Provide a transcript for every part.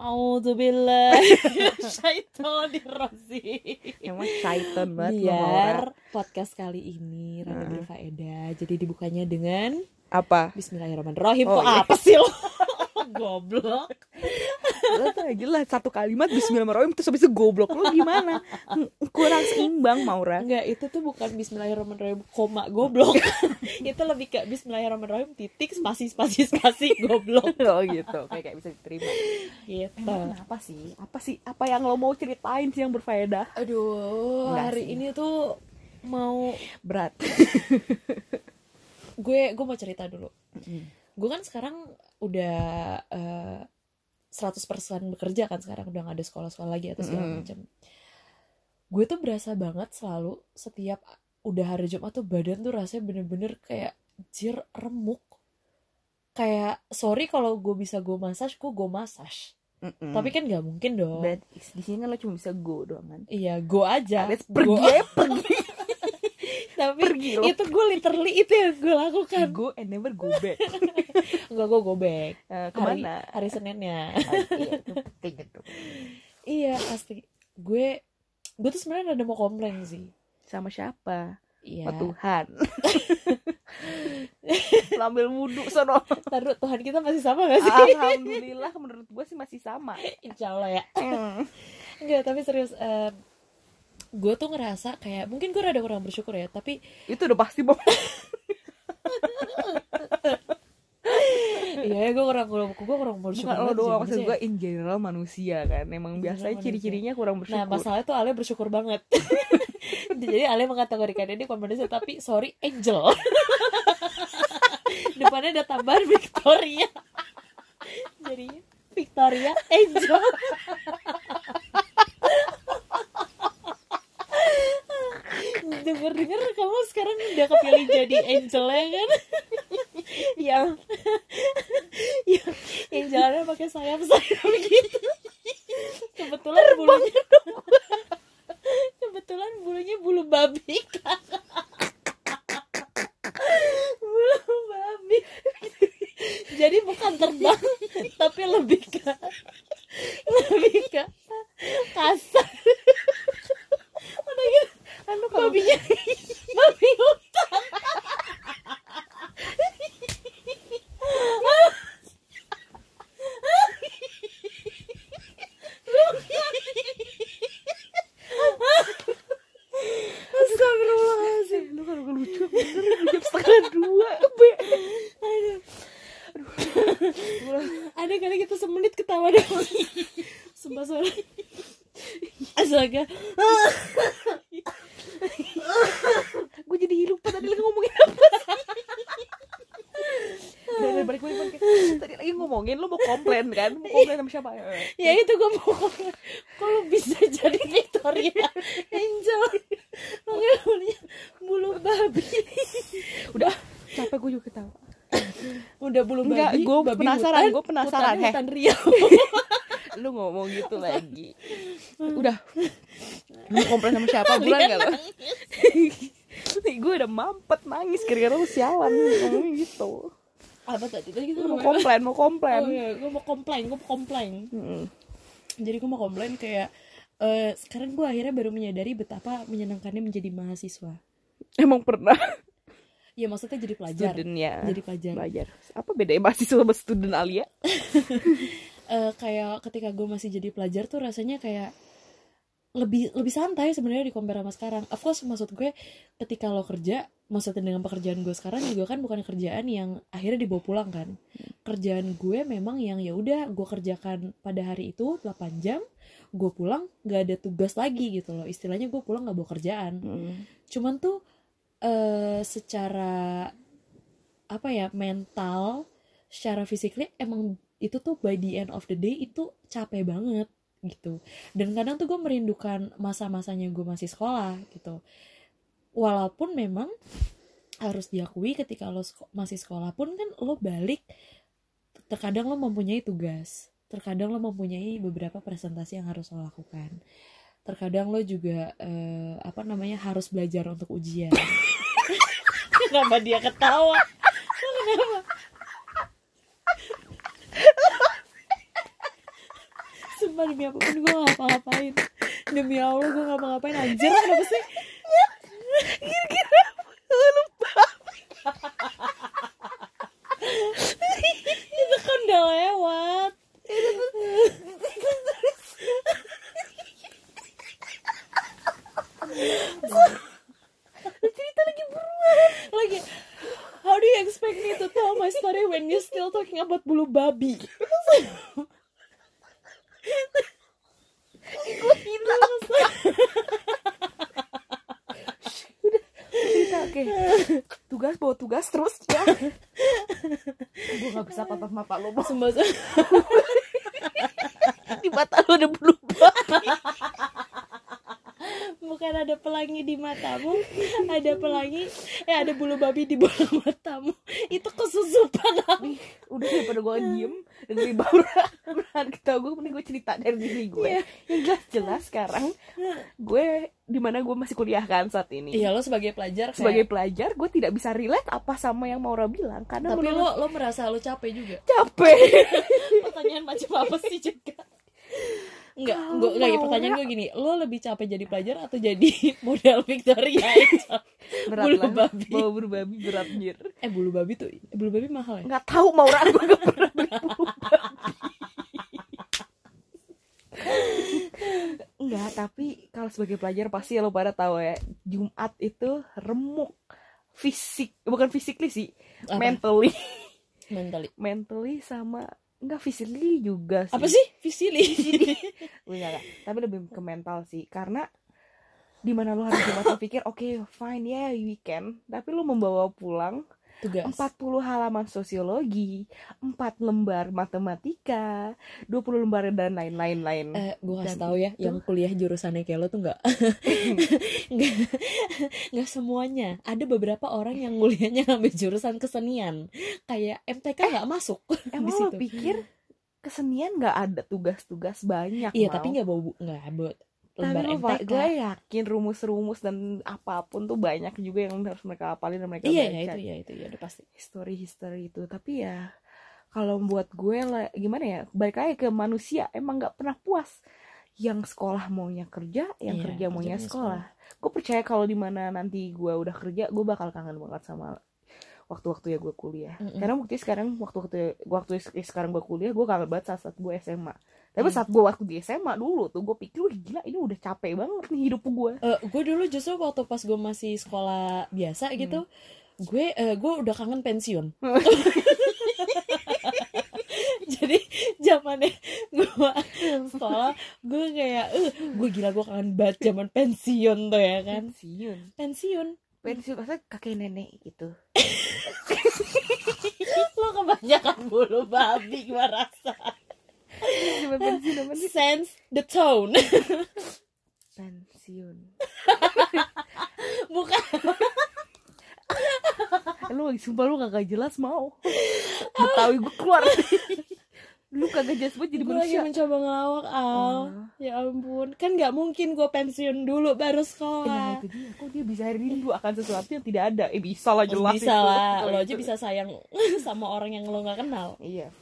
Auzubillah Syaitonirrajim Emang syaiton banget Biar podcast kali ini rada Heeh. berfaedah Jadi dibukanya dengan Apa? Bismillahirrahmanirrahim Oh, Kok iya. apa sih lo? Goblok gila satu kalimat Bismillahirrahmanirrahim Terus habis itu goblok Lo gimana? Kurang seimbang Maura Enggak, itu tuh bukan Bismillahirrahmanirrahim koma goblok Itu lebih ke Bismillahirrahmanirrahim titik spasi spasi spasi goblok Oh gitu Kayak, kayak bisa diterima Gitu Emang kenapa sih? Apa sih? Apa yang lo mau ceritain sih yang berfaedah? Aduh, Enggak hari sih. ini tuh mau Berat gue gue mau cerita dulu. Gue kan sekarang udah eh, 100% bekerja kan sekarang udah gak ada sekolah-sekolah lagi atau segala Mm-mm. macam. Gue tuh berasa banget selalu setiap udah hari Jumat tuh badan tuh rasanya bener-bener kayak jir remuk. Kayak sorry kalau gue bisa gue massage, gue gue massage. Mm-mm. Tapi kan nggak mungkin dong. But di sini kan lo cuma bisa go doang kan Iya, gue aja. Go. pergi aja, pergi Tapi Pergi lo itu gue literally itu yang gue lakukan. Go and never go back Enggak, gue go back. Hari, Ke mana? hari Seninnya. Ah, Iya itu penting itu iya, asli. Gue gue tuh sebenarnya ada mau komplain sih. Sama siapa? Iya. Sama Tuhan Lo ambil wudhu sono Taruh Tuhan kita masih sama gak sih? Alhamdulillah menurut gue sih masih sama Insya Allah ya. Enggak, tapi serius. em, gue tuh ngerasa kayak mungkin gue rada kurang bersyukur ya, tapi Itu udah pasti Bob. Iya gue kurang kurang gue kurang bersyukur. Bukan lo doang Maksud gue in general manusia kan Emang In biasanya ciri-cirinya kurang Nah bersyukur. masalahnya tuh Ale bersyukur banget. Jadi Ale mengkategorikan ini bukan manusia Tapi sorry angel. Depannya ada tambahan Victoria. Jadi Victoria angel Dengar-dengar kamu sekarang udah kepilih jadi angel ya kan? Yang Yang Yang jalannya pakai sayap-sayap gitu Kebetulan bulunya kebetulan bulunya bulu babi Kak. bulu babi jadi bukan terbang tapi lebih ke lebih ke kasar udah gitu Kan lo kalau babinya babi hutan Astagfirullahaladzim Lu kalau gak lucu bener jam setengah dua Be. ada kali kita semenit ketawa doang sumpah suara astaga Gue jadi lupa tadi lagi ngomongin apa sih? Dan balik balik balik. Tadi lagi ngomongin lo mau komplain kan? Mau komplain sama siapa? Ya itu gue mau ngomong, kok lu bisa jadi Victoria Angel. Makanya bulunya bulu babi. Udah. Capek gue juga ketawa. Udah bulu Enggak, babi gua babi penasaran, gua penasaran, heh. hutan Riau Lu ngomong gitu lagi Udah. Lu mau komplain sama siapa? Bulan gak lo Nih gue udah mampet nangis Gara-gara lu sialan. Gitu. Apa tadi tadi kita Lu mau komplain Mau komplain. Oh iya gue mau komplain gue mau komplain. Mm-mm. jadi gue mau komplain kayak eh, sekarang gue akhirnya baru menyadari betapa menyenangkannya menjadi mahasiswa. Emang pernah? Ya maksudnya jadi pelajar. Student ya. Jadi pelajar. Belajar. Apa bedanya mahasiswa sama student Alia? Eh, kayak ketika gue masih jadi pelajar tuh rasanya kayak lebih lebih santai sebenarnya di compare sama sekarang. Of course maksud gue ketika lo kerja, maksudnya dengan pekerjaan gue sekarang juga kan bukan kerjaan yang akhirnya dibawa pulang kan. Kerjaan gue memang yang ya udah gue kerjakan pada hari itu 8 jam, gue pulang nggak ada tugas lagi gitu loh. Istilahnya gue pulang nggak bawa kerjaan. Mm. Cuman tuh eh secara apa ya mental, secara physically emang itu tuh by the end of the day itu capek banget gitu. Dan kadang tuh gue merindukan masa-masanya gue masih sekolah gitu. Walaupun memang harus diakui ketika lo masih sekolah pun kan lo balik terkadang lo mempunyai tugas terkadang lo mempunyai beberapa presentasi yang harus lo lakukan. Terkadang lo juga eh, apa namanya harus belajar untuk ujian. Kenapa dia ketawa Lo kenapa sumpah demi apa pun gue gak ngapa-ngapain. Demi Allah gue gak ngapa-ngapain. Anjir kenapa sih? Kira-kira lupa itu kan udah lewat. Cerita lagi beruang lagi how do you expect me to tell my story when you still talking about bulu babi gue hilang cerita oke tugas bawa tugas terus ya gue mata lo Bos. Sumpah, di mata lo ada bulu babi bukan ada pelangi di matamu ada pelangi eh ada bulu babi di bawah matamu. Itu kesusupan aku. Udah daripada gue diem. Dengerin Baura beneran ketawa gue mending gue cerita dari diri gue Iya. yang jelas jelas sekarang gue di mana gue masih kuliah kan saat ini. Iya lo sebagai pelajar kayak- sebagai pelajar gue tidak bisa relate apa sama yang Maura bilang karena tapi menurut- lo lo merasa lo capek juga? Capek. Pertanyaan macam apa sih juga? Enggak, gue enggak ya pertanyaan gue gini, lo lebih capek jadi pelajar atau jadi model Victoria berat Bulu lah. babi. bawa bulu babi berat anjir Eh bulu babi tuh, bulu babi mahal ya? nggak tahu Maura gue gak pernah beli bulu babi Enggak, tapi kalau sebagai pelajar pasti lo pada tahu ya Jumat itu remuk fisik bukan physically sih Apa? mentally Mentally. mentally sama enggak physically juga sih Apa sih? Visili. enggak, enggak. tapi lebih ke mental sih karena di mana lo harus Jumat berpikir oke fine ya yeah, weekend tapi lo membawa pulang Tugas. 40 halaman sosiologi 4 lembar matematika 20 lembar dan lain-lain lain Eh, gue kasih tahu ya, itu- yang kuliah jurusannya kayak lo tuh nggak, nggak, nggak semuanya. Ada beberapa orang yang kuliahnya ngambil jurusan kesenian, kayak MTK nggak masuk di emang lo situ. pikir kesenian nggak ada tugas-tugas banyak Iya, Mau? tapi nggak bawa nggak buat lembar lo MTK. gue yakin rumus-rumus dan apa pun tuh banyak juga yang harus mereka hafalin dan mereka Iya, baca. ya, itu ya itu ya udah pasti. history history itu. Tapi ya kalau buat gue lah gimana ya balik lagi ke manusia emang nggak pernah puas. Yang sekolah maunya kerja yang Iya, kerja maunya maunya sekolah. gue percaya kalau di mana nanti gue udah kerja gue bakal kangen banget sama waktu-waktu ya gue kuliah. Mm-mm. karena bukti sekarang waktu-waktu waktu sekarang gue kuliah gue kangen banget saat, saat gue SMA tapi Hmm. saat gue waktu di SMA dulu tuh gue pikir wah gila ini udah capek banget nih hidup gue Eh, gue dulu justru waktu pas gue masih sekolah biasa gitu, gue eh, gue udah kangen pensiun. Jadi zamannya gue sekolah, gue kayak, eh, gue gila gue kangen banget zaman pensiun tuh ya kan. pensiun Pensiun. pensiun maksudnya kakek nenek gitu Lo kebanyakan bulu babi gue rasa. Pensiun apa sih Sense the tone. pensiun. Bukan. Eh, lu lagi sumpah lu kagak jelas mau. Betawi gue keluar. Lu kagak jelas banget jadi Gue lagi manusia. mencoba ngelawak Al. Ya ampun, kan nggak mungkin gue pensiun dulu baru Eh, nah sekolah. itu dia. Kok dia bisa rindu akan sesuatu yang tidak ada. Eh bisa lah jelas bisa itu. lah, Kalau lo itu. aja bisa sayang sama orang yang lo nggak kenal, iya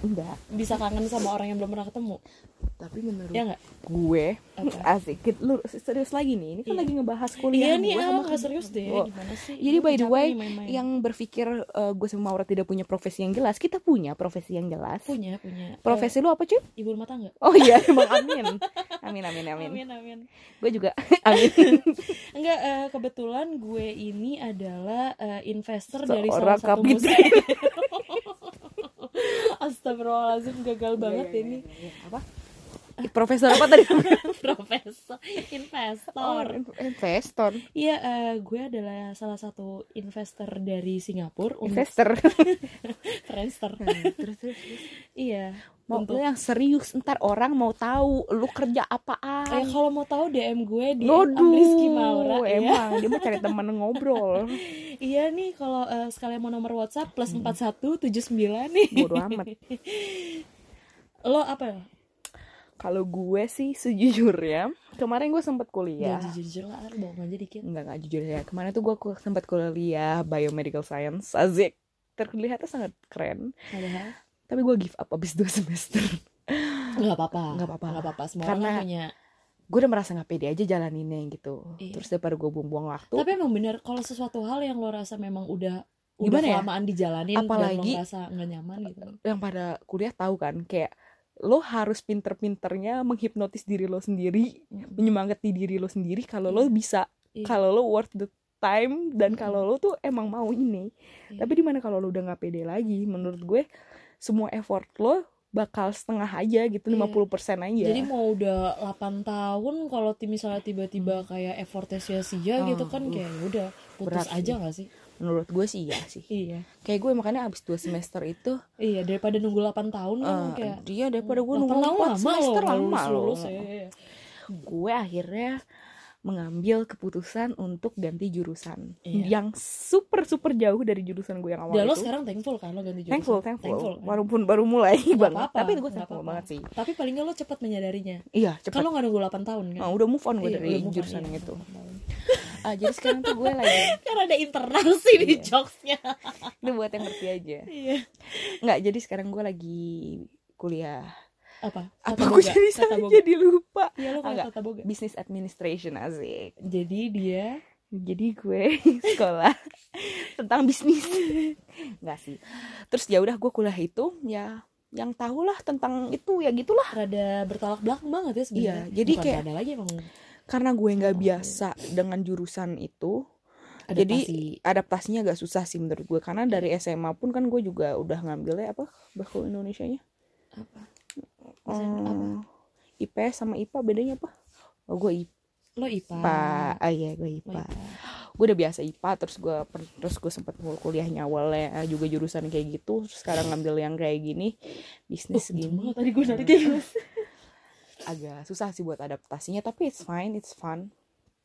enggak bisa kangen sama orang yang belum pernah ketemu, tapi menurut ya gue Apa? asik lu serius lagi nih ini kan Iya. lagi ngebahas kuliah Iya nih, gue ah, sama nggak kerjaan serius deh, gue. gimana sih? Jadi Gue by the way, yang berpikir eh, gue sama Maura tidak punya profesi yang jelas, kita punya profesi yang jelas. punya punya Profesi lu apa cuy? Eh, ibu rumah tangga. Oh iya, emang amin. Amin amin amin. Amin amin. Gue juga amin. Enggak, eh, kebetulan gue ini adalah eh, investor dari Seorang salah satu musik. Astagfirullahaladzim gagal banget Iya, iya, ini iya, iya. Apa? Profesor apa tadi? Profesor investor. in- investor. Iya, eh, gue adalah salah satu investor dari Singapura Investor. Terus terus. terus. iya. Mau lu yang serius ntar orang mau tahu lu kerja Eh, apaan. kalau mau tahu DM gue di Waduh, Amliski Maura. Iya. emang dia mau cari teman ngobrol. Iya nih kalau eh, sekalian mau nomor WhatsApp plus 4179 nih. Hmm. Bodo amat. Lo apa ya? Kalau gue sih sejujurnya, kemarin gue sempat kuliah. Ya jujur lah, bohong aja dikit. Enggak, enggak jujur ya. Kemarin tuh gue sempat kuliah biomedical science. Azik. Terlihatnya sangat keren. Padahal Tapi gue give up abis dua semester. nggak apa-apa Nggak apa-apa. nggak apa-apa semua Karena- orang punya gue udah merasa nggak pede aja jalaninnya gitu Iya. terus daripada gue buang-buang waktu tapi emang bener kalau sesuatu hal yang lo rasa memang udah udah Gimana ya? kelamaan dijalanin dan lo Apalagi- ngerasa nggak nyaman gitu yang pada kuliah tahu kan kayak lo harus pinter-pinternya menghipnotis diri lo sendiri menyemangati diri lo sendiri kalau lo bisa Iya. kalau lo worth the time dan Mm-mm. kalau lo tuh emang mau ini Iya. tapi di mana kalau lo udah nggak pede lagi menurut gue semua effort lo bakal setengah aja gitu Iya. 50% aja Jadi mau udah 8 tahun kalau misalnya tiba-tiba kayak effortnya sia-sia gitu Oh, kan uh, kayak ya udah putus berat aja sih. gak sih? menurut gue sih iya sih Iya. kayak gue makanya abis dua semester itu Iya daripada nunggu 8 tahun kan eh, kayak dia daripada gue 8 nunggu tahun 4 lama semester lama loh lulus, ya, ya, ya. gue akhirnya mengambil keputusan untuk ganti jurusan Iya. yang super super jauh dari jurusan gue yang awal Dan lo itu sekarang thankful kan lo ganti jurusan? thankful thankful, kan? walaupun baru mulai Nggak banget apa-apa, tapi itu gue nggak thankful apa-apa. banget sih Tapi paling nggak lo cepat menyadarinya. iya Kan cepat lo gak nunggu 8 tahun kan? Nah, udah move on gue Iya, dari move on, jurusan iya, itu 8 tahun. ah, jadi sekarang tuh gue lagi Kan ada internal sih di Iya. jokesnya. ini buat yang ngerti aja Iya. nggak jadi sekarang gue lagi kuliah Apa? apa boga, jadi tata boga. jadi lupa Iya lo nggak. kayak tata boga. business administration asik Jadi dia jadi gue sekolah tentang bisnis nggak sih terus ya udah gue kuliah itu ya yang tahu lah tentang itu ya gitulah rada bertolak belakang banget ya sebenarnya. Iya, jadi Bukan kayak- rada lagi emang karena gue nggak biasa dengan jurusan itu jadi adaptasi. adaptasinya agak susah sih menurut gue karena dari SMA pun kan gue juga udah ngambilnya apa bahasa Indonesia nya apa? SMA apa? IPS sama IPA bedanya apa oh gue Lo IPA. IPA ah iya gue IPA IPA. gue udah biasa IPA terus gue terus gue sempat mau kuliahnya awalnya juga jurusan kayak gitu terus sekarang ngambil yang kayak gini bisnis Oh, gini banget tadi gue nariknya agak susah sih buat adaptasinya tapi it's fine it's fun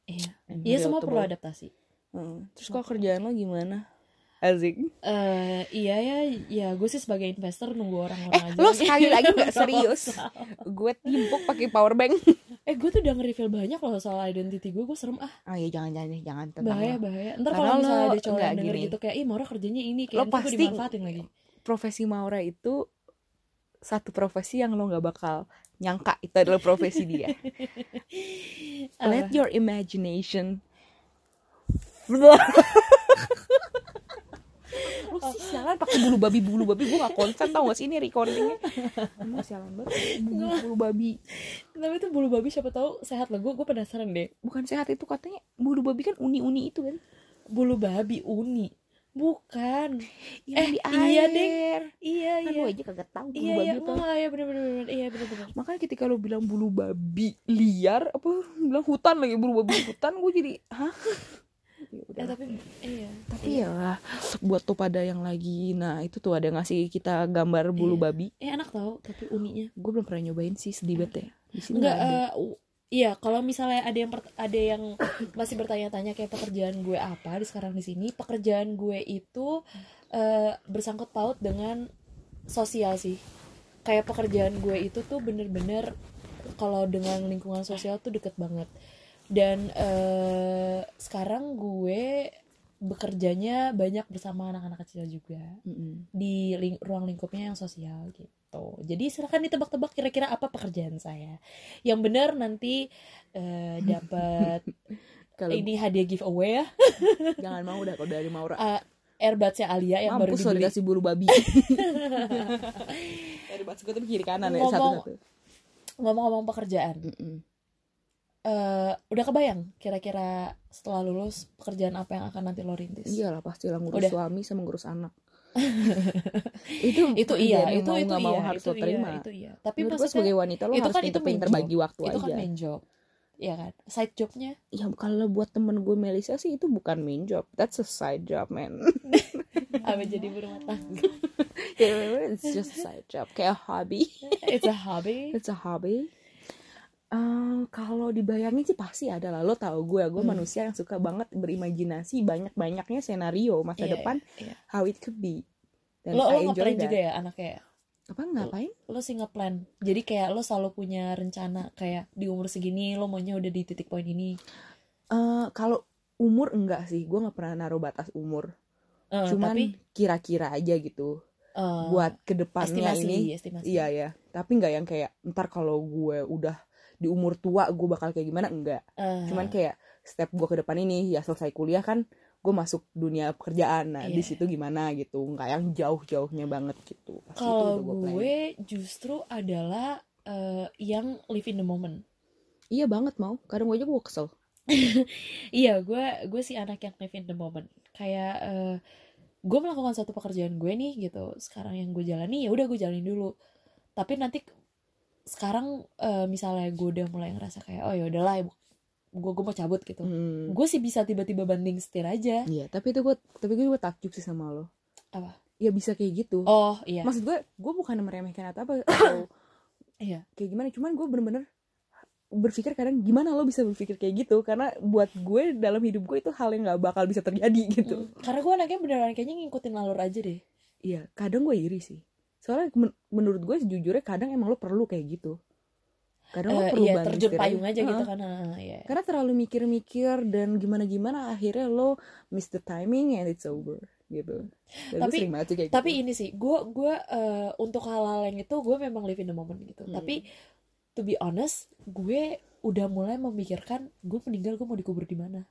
Iya. Iya semua perlu adaptasi. Hmm. terus kalau kerjaan lo gimana Azik Eh iya ya, ya gue sih sebagai investor nunggu orang-orang eh aja. lo sekali lagi nggak Proposal. serius gue timpuk pakai power bank Eh gue tuh udah nge-reveal banyak loh soal identity gue, gue serem ah ah ya jangan jangan jangan tentang bahaya lo. bahaya. Ntar kalau misalnya lo ada cowok yang denger gini. gitu kayak, ih Maura kerjanya ini, Lo kayak gue pasti- dimanfaatin lagi. profesi Maura itu satu profesi yang lo nggak bakal nyangka itu adalah profesi dia let your imagination sih? Sialan pakai bulu babi bulu babi. Gue gak konsen tau gak sih ini recordingnya? Emang sialan banget bulu, bulu babi. Tapi itu bulu babi siapa tahu sehat loh, gue gue penasaran deh. bukan sehat itu katanya bulu babi kan uni uni itu kan? Bulu babi uni, bukan. yang Eh, di iya, Deng. Iya kan iya. lu aja kagak tahu bulu Iya babi iya, oh, iya bener bener bener, iya bener bener. makanya ketika lo bilang bulu babi liar apa bilang hutan lagi bulu babi hutan gue jadi hah Ya udah. Eh tapi iya. tapi ya lah buat tuh pada yang lagi nah itu tuh ada ngasih kita gambar bulu Iya. babi Eh enak tau, tapi uninya. gue belum pernah nyobain sih sedih banget ya di sini Enggak, nggak eh, iya kalau misalnya ada yang ada yang masih bertanya-tanya kayak pekerjaan gue apa di sekarang di sini, pekerjaan gue itu eh, bersangkut paut dengan sosial sih. Kayak pekerjaan gue itu tuh bener-bener kalau dengan lingkungan sosial tuh deket banget. Dan eh, sekarang gue bekerjanya banyak bersama anak-anak kecil juga Mm-mm. di ling- ruang lingkupnya yang sosial gitu. Jadi silahkan ditebak-tebak kira-kira apa pekerjaan saya. Yang benar nanti eh, dapat kalau ini hadiah giveaway ya. jangan mau dah kalau dari Maura Eh, Airbudsnya Alia yang baru mampus lo dibeli. dikasih bulu babi Airbuds gue tuh kiri kanan ya satu-satu Ngomong-ngomong pekerjaan, Mm-mm. Eh, udah kebayang kira-kira setelah lulus pekerjaan apa yang akan nanti lo rintis? iyalah pasti lah ngurus Udah. suami sama ngurus anak itu Itu iya, itu mau itu mau iya, harus itu lo terima iya, itu iya. Tapi Menurut gue sebagai wanita lo itu harus kan itu pinter-pinter main bagi waktu itu aja kan main job. Iya kan? Side jobnya ya kalau buat temen gue Melisa sih itu bukan main job that's a side job man apa jadi berumah tangga. it's just a side job kayak hobby It's a hobby. it's a hobby Eh, kalau dibayangin sih pasti ada lah lo tau gue gue Hmm. manusia yang suka banget berimajinasi banyak banyaknya senario masa Iya, depan iya. how it could be dan Lo I lo ngeplan that. juga ya anaknya ya? apa ngapain lo sih ngeplan jadi kayak lo selalu punya rencana kayak di umur segini lo maunya udah di titik poin ini Eh, kalau umur enggak sih gue nggak pernah naruh batas umur Eh, cuman tapi kira-kira aja gitu Eh, buat ke depannya estimasi, ini estimasi. iya ya tapi nggak yang kayak ntar kalau gue udah di umur tua gue bakal kayak gimana? Enggak. Eh, cuman kayak step gue ke depan ini ya selesai kuliah kan gue masuk dunia pekerjaan. Nah di Iya. situ gimana gitu? Nggak yang jauh-jauhnya banget gitu. Kalau plan. gue justru adalah eh, yang live in the moment. Iya banget mau. Kadang gue aja gue kesel. Iya gue gue sih anak yang live in the moment. Kayak eh, gue melakukan suatu pekerjaan gue nih gitu. Sekarang yang gue jalani ya udah gue jalanin dulu. Tapi nanti sekarang eh, misalnya gue udah mulai ngerasa kayak oh ya udahlah gue gue mau cabut gitu Hmm. gue sih bisa tiba-tiba banding setir aja Iya, tapi itu gue tapi gue takjub sih sama lo. apa Ya bisa kayak gitu. oh iya Maksud gue, gue bukan meremehkan atau apa atau iya kayak gimana, cuman gue bener-bener berpikir kadang gimana lo bisa berpikir kayak gitu karena buat gue dalam hidup gue itu hal yang nggak bakal bisa terjadi gitu. Mm, karena gue anaknya beneran kayaknya ngikutin alur aja deh Iya, kadang gue iri sih. Soalnya men- menurut gue sejujurnya kadang emang lo perlu kayak gitu. Kadang lo Eh, perlu iya terjun payung aja gitu Heeh. kan ah, iya. Karena terlalu mikir-mikir dan gimana-gimana akhirnya lo miss the timing and it's over gitu. Dan Tapi- kayak tapi gitu. ini sih gue gue eh, untuk hal-hal yang itu gue memang live in the moment gitu Hmm. tapi to be honest gue udah mulai memikirkan gue meninggal gue mau dikubur di mana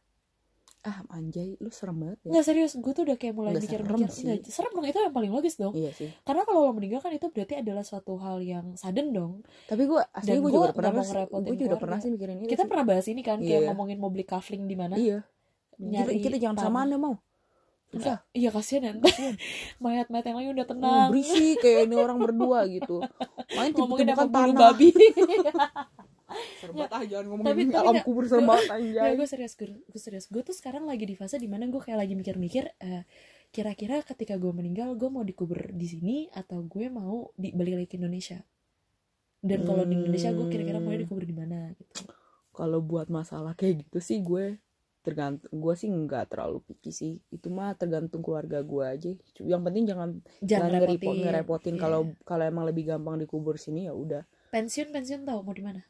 ah anjay lu serem banget ya. nggak serius gue tuh udah kayak mulai mikir-mikir serem serem dong itu yang paling logis dong Iya sih. karena kalau lo meninggal kan itu berarti adalah suatu hal yang sudden dong Tapi gue Dan gue juga pernah gue juga pernah sih mikirin itu. kita sih. pernah bahas ini kan kayak Iya. ngomongin mau beli kafling di mana Iya. Nyari kita jangan tanah. samaan deh mau. Susah. iya kasihan ya mayat-mayat yang lain udah Oh, tenang berisik kayak ini orang berdua gitu. Main tiba-tiba bulu tanah. babi Serem banget ah jangan Tapi- ngomongin tapi alam nggak- kubur serem banget anjay. Ya gue serius, gue, gue serius. Gue tuh sekarang lagi di fase di mana gue kayak lagi mikir-mikir, eh, kira-kira ketika gue meninggal, gue mau dikubur di sini atau gue mau di balik lagi ke Indonesia. Dan kalau di Indonesia, gue kira-kira mau Hmm. dikubur di mana gitu. Kalau buat masalah kayak gitu sih gue tergantung gue sih nggak terlalu picky sih itu mah tergantung keluarga gue aja yang penting jangan Jangan ngerepotin, repotin. ngerepotin Iya. kalau kalau emang lebih gampang dikubur sini ya udah Pensiun, pensiun tahu mau di mana?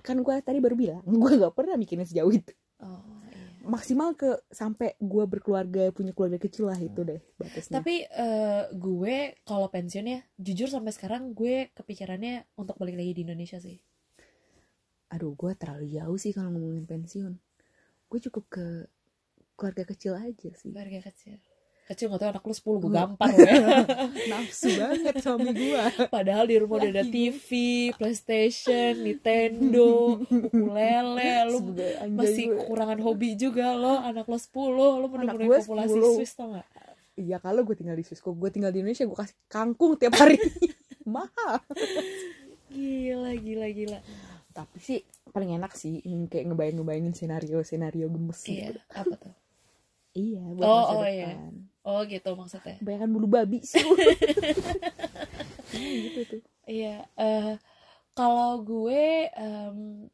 Kan gue tadi baru bilang gue nggak pernah mikirin sejauh itu Oh iya. maksimal ke sampai gue berkeluarga punya keluarga kecil lah itu deh batasnya Tapi eh, gue kalau pensiun ya, jujur sampai sekarang gue kepikirannya untuk balik lagi di Indonesia sih. aduh gue terlalu jauh sih kalau ngomongin pensiun gue cukup ke keluarga kecil aja sih Keluarga kecil. Kecil gak tau anak lu 10 gue Nggak. gampar ya. nafsu banget suami gue Padahal di rumah udah ada TV, PlayStation, Nintendo, ukulele, lu masih kekurangan hobi juga lo, anak lo 10, lo gue populasi 10. Swiss tau gak? Iya kalau gue tinggal di Swiss, kok gue tinggal di Indonesia gue kasih kangkung tiap hari mahal. Gila, gila, gila. Tapi sih paling enak sih kayak ngebayang ngebayangin senario senario gemes Iya, gitu. apa tuh? Iya buat Oh, masa oh, depan. iya. Oh gitu maksudnya. Bayangkan bulu babi sih. Nah, gitu tuh. Iya, eh kalau gue em,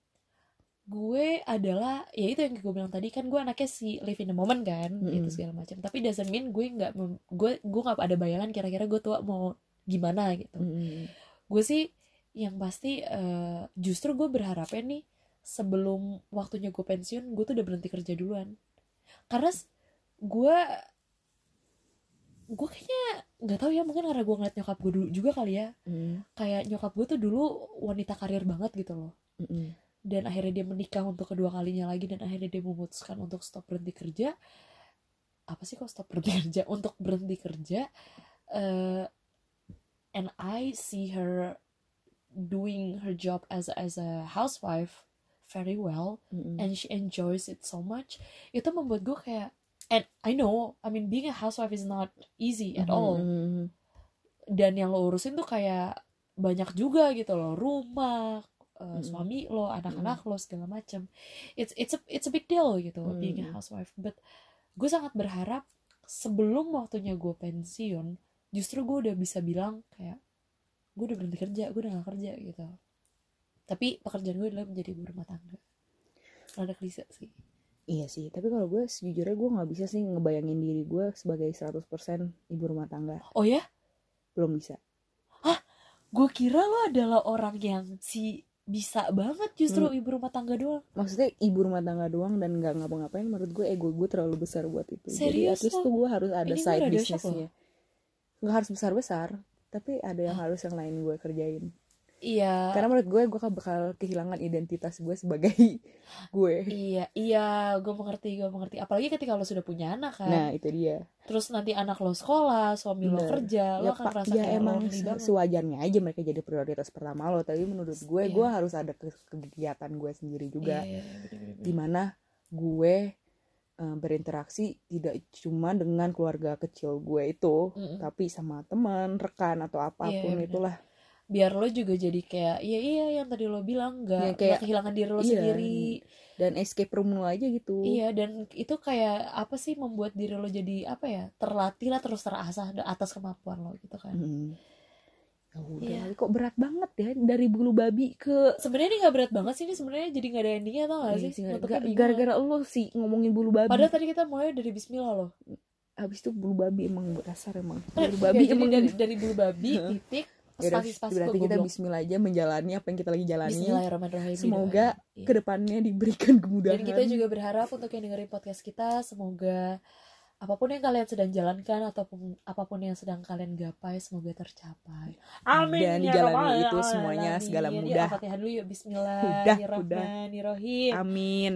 gue adalah ya itu yang gue bilang tadi kan gue anaknya si live in the moment kan Mm-mm. gitu segala macam tapi doesn't mean gue nggak gue gue nggak ada bayangan kira-kira gue tua mau gimana gitu Mm-mm. gue sih yang pasti eh, justru gue berharapnya nih sebelum waktunya gue pensiun gue tuh udah berhenti kerja duluan karena gue gue kayaknya nggak tahu ya mungkin karena gue ngeliat nyokap gue dulu juga kali ya Mm. kayak nyokap gue tuh dulu wanita karir banget gitu loh Mm-mm. dan akhirnya dia menikah untuk kedua kalinya lagi dan akhirnya dia memutuskan untuk stop berhenti kerja apa sih kok stop berhenti kerja untuk berhenti kerja eh, and I see her doing her job as as a housewife very well Mm-mm. and she enjoys it so much itu membuat gue kayak and I know I mean being a housewife is not easy at all. Mm-mm. dan yang lo urusin tuh kayak banyak juga gitu loh. Rumah uh, Mm-mm. suami lo anak-anak lo segala macam it's it's a it's a big deal gitu Mm. being a housewife. But gue sangat berharap sebelum waktunya gue pensiun justru gue udah bisa bilang kayak gue udah berhenti kerja gue udah gak kerja gitu. Tapi pekerjaan gue adalah menjadi ibu rumah tangga. Rada klise sih Iya sih, tapi kalau gue sejujurnya gue nggak bisa sih ngebayangin diri gue sebagai 100% ibu rumah tangga. oh ya Belum bisa. gue kira lo adalah orang yang si bisa banget justru Hmm. ibu rumah tangga doang Maksudnya ibu rumah tangga doang dan nggak ngapa-ngapain menurut gue ego gue terlalu besar buat itu. Jadi at Serius least lo? tuh gue harus ada Ini side businessnya. nggak harus besar besar tapi ada yang harus yang lain gue kerjain iya karena menurut gue gue bakal kehilangan identitas gue sebagai gue iya iya gue mengerti gue mengerti apalagi ketika lo sudah punya anak kan nah itu dia terus nanti anak lo sekolah suami lo Bener. kerja lo ya, akan Pak, merasa ya kayak emang banget. sewajarnya aja mereka jadi prioritas pertama lo tapi menurut gue Iya. gue harus ada ke- kegiatan gue sendiri juga Iya, iya, iya, di mana gue eh, berinteraksi tidak cuma dengan keluarga kecil gue itu Mm-mm. tapi sama teman rekan atau apa pun bener. itulah biar lo juga jadi kayak iya iya yang tadi lo bilang nggak Ya, kayak- kehilangan diri lo iya. sendiri. dan escape room lo aja gitu. Iya dan itu kayak apa sih membuat diri lo jadi apa ya terlatih lah terus terasah atas kemampuan lo gitu kan. Mm. Ya udah, Iya. kok berat banget ya dari bulu babi ke sebenarnya ini nggak berat banget sih ini sebenarnya jadi nggak ada endingnya tau gak Iya sih? gara-gara lo sih ngomongin bulu babi. Padahal tadi kita mulai dari Bismillah loh. Habis itu bulu babi emang dasar emang. Bulu oke, babi jadi emang dari dari bulu babi titik Yaudah, spasi-spasi berarti kita goblok. Bismillah aja menjalani apa yang kita lagi jalani Bismillahirrahmanirrahim semoga Iya. ke depannya diberikan Dan kemudahan kita juga berharap untuk yang dengerin podcast kita semoga apa pun yang kalian sedang jalankan ataupun apa pun yang sedang kalian gapai semoga tercapai. Amin. Dan ya dijalani itu semuanya alamin. segala Yuk, mudah. Al-Fatihah dulu yuk Bismillahirrahmanirrahim. amin